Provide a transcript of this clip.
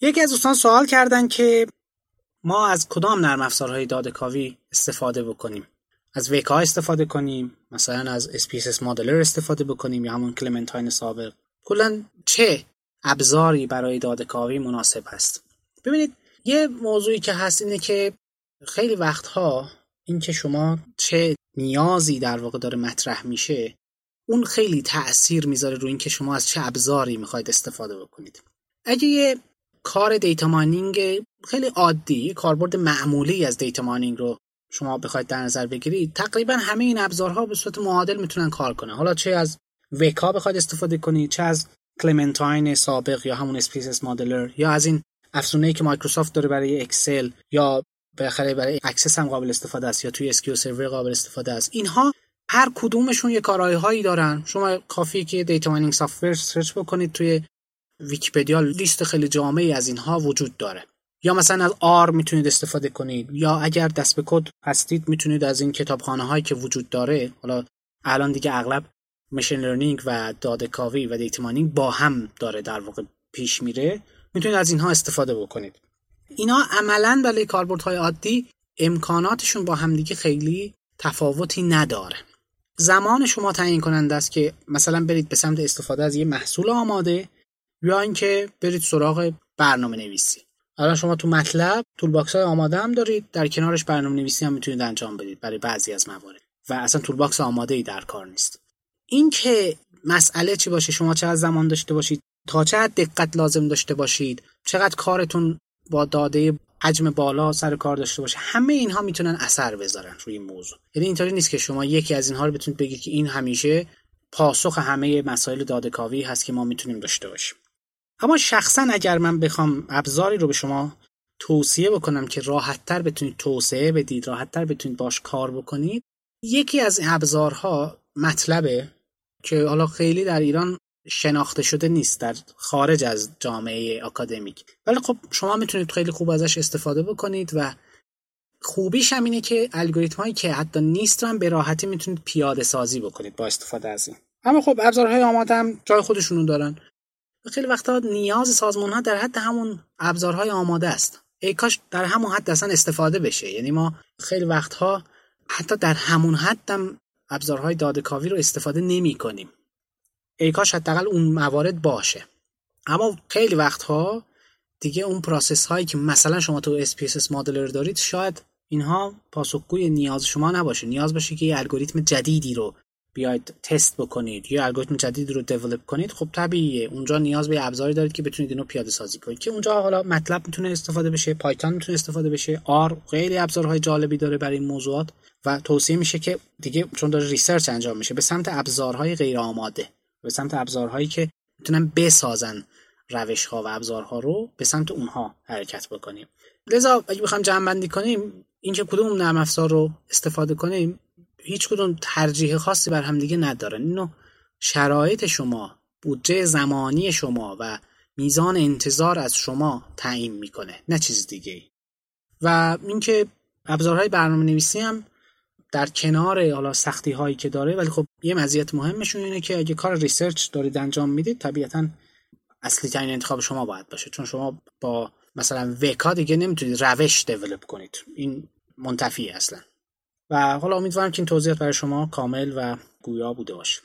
یکی از دوستان سوال کردن که ما از کدام نرم افزارهای دادهکاوی استفاده بکنیم؟ از وک استفاده کنیم مثلا از SPSS مدلر استفاده بکنیم یا همون کلمنتاین سابق؟ کلا چه ابزاری برای دادهکاوی مناسب هست؟ ببینید یه موضوعی که هست اینه که خیلی وقتها اینکه شما چه نیازی در واقع داره مطرح میشه اون خیلی تاثیر می‌ذاره روی اینکه شما از چه ابزاری می‌خواید استفاده بکنید. اگه یه کار data mining خیلی عادی کاربرد معمولی از data mining رو شما بخواید در نظر بگیرید. تقریبا همه این ابزارها به صورت معادل می‌تونن کار کنن. حالا چه از Weka بخواید استفاده کنید چه از Clementine سابق یا همون SPSS Modeler یا از این افزونه‌ای که مایکروسافت داره برای اکسل یا بالاخره برای اکسس هم قابل استفاده است یا توی SQL Server قابل استفاده است. اینها هر کدومشون یه کارایی دارن. شما کافیه که data mining software سرچ بکنید توی ویکیپدیا لیست خیلی جامعی از اینها وجود داره. یا مثلا از R می‌تونید استفاده کنید یا اگر دست به کد هستید می‌تونید از این کتابخانه هایی که وجود داره حالا الان دیگه اغلب machine learning و داده کاوی و data mining با هم داره در واقع پیش میره می‌تونید از اینها استفاده بکنید. اینا عملا برای کاربردهای عادی امکاناتشون با همدیگه خیلی تفاوتی نداره. زمان شما تعیین کننده است که مثلا برید به سمت استفاده از یه محصول آماده یا اینکه برید سراغ برنامه نویسی الان شما تو MATLAB toolbox های آماده هم دارید در کنارش برنامه نویسی هم می‌تونید انجام بدید برای بعضی از موارد و اصلا toolbox آماده ای در کار نیست. این که مسئله چی باشه؟ شما چقدر زمان داشته باشید؟ تا چقدر دقت لازم داشته باشید؟ چقدر کارتون با داده حجم بالا سر کار داشته باشه؟ همه اینها می‌تونن اثر بذارن روی این موضوع. یعنی اینطوری نیست که شما یکی از اینها رو بتونید بگید که این همیشه پاسخ همه مسائل داده کاوی هست که ما می‌تونیم داشته باشیم. اما شخصا اگر من بخوام ابزاری رو به شما توصیه بکنم که راحتتر بتونید توسعه بدید راحتتر بتونید باش کار بکنید یکی از این ابزارها مطلبه که حالا خیلی در ایران شناخته شده نیست در خارج از جامعه اکادمیک. ولی خب شما می‌تونید خیلی خوب ازش استفاده بکنید و خوبیش هم اینه که الگوریتم هایی که حتی نیست به راحتی می‌تونید پیاده سازی بکنید با استفاده از این. اما خب ابزارهای آماده هم جای خودشونو دارن. خیلی وقتا نیاز سازمان ها در حد همون ابزارهای آماده است. ای کاش در همون حد اصلا استفاده بشه. یعنی ما خیلی وقتها حتی در همون حدم ابزارهای دادهکاوی رو استفاده نمی کنیم. ای کاش حداقل اون موارد باشه. اما خیلی وقتها دیگه اون process هایی که مثلا شما تو SPSS Modeler دارید شاید اینها پاسخگوی نیاز شما نباشه. نیاز باشه که یه الگوریتم جدیدی رو بیاید تست بکنید یا الگوریتم جدید رو develop کنید خب طبیعیه. اونجا نیاز به ابزاری دارید که بتونید اینو پیاده سازی کنید. که اونجا حالا MATLAB می‌تونه استفاده بشه پایتون می‌تونه استفاده بشه R خیلی ابزارهای جالبی داره برای این موضوعات. و توصیه میشه که دیگه چون داره research انجام میشه به سمت ابزارهای غیر آماده به سمت ابزارهایی که می‌تونن بسازن روش ها و ابزارها رو به سمت اونها حرکت بکنیم. لذا اگه بخوام جمع بندی کنیم اینکه کدوم نرم افزار رو استفاده کنیم هیچ کدوم ترجیح خاصی بر همدیگه ندارن. اینو شرایط شما بودجه زمانی شما و میزان انتظار از شما تعیین می‌کنه نه چیز دیگه و اینکه ابزارهای برنامه نویسی هم در کنار حالا سختی هایی که داره ولی خب یه مزیت مهمشون اینه که اگه کار research دارید انجام می‌دید طبیعتا اصلی ترین انتخاب شما باید باشه. چون شما با مثلا Weka دیگه نمی‌تونید روش develop کنید. این منتفی اصلا. و حالا امیدوارم که این توضیحات برای شما کامل و گویا بوده باشه.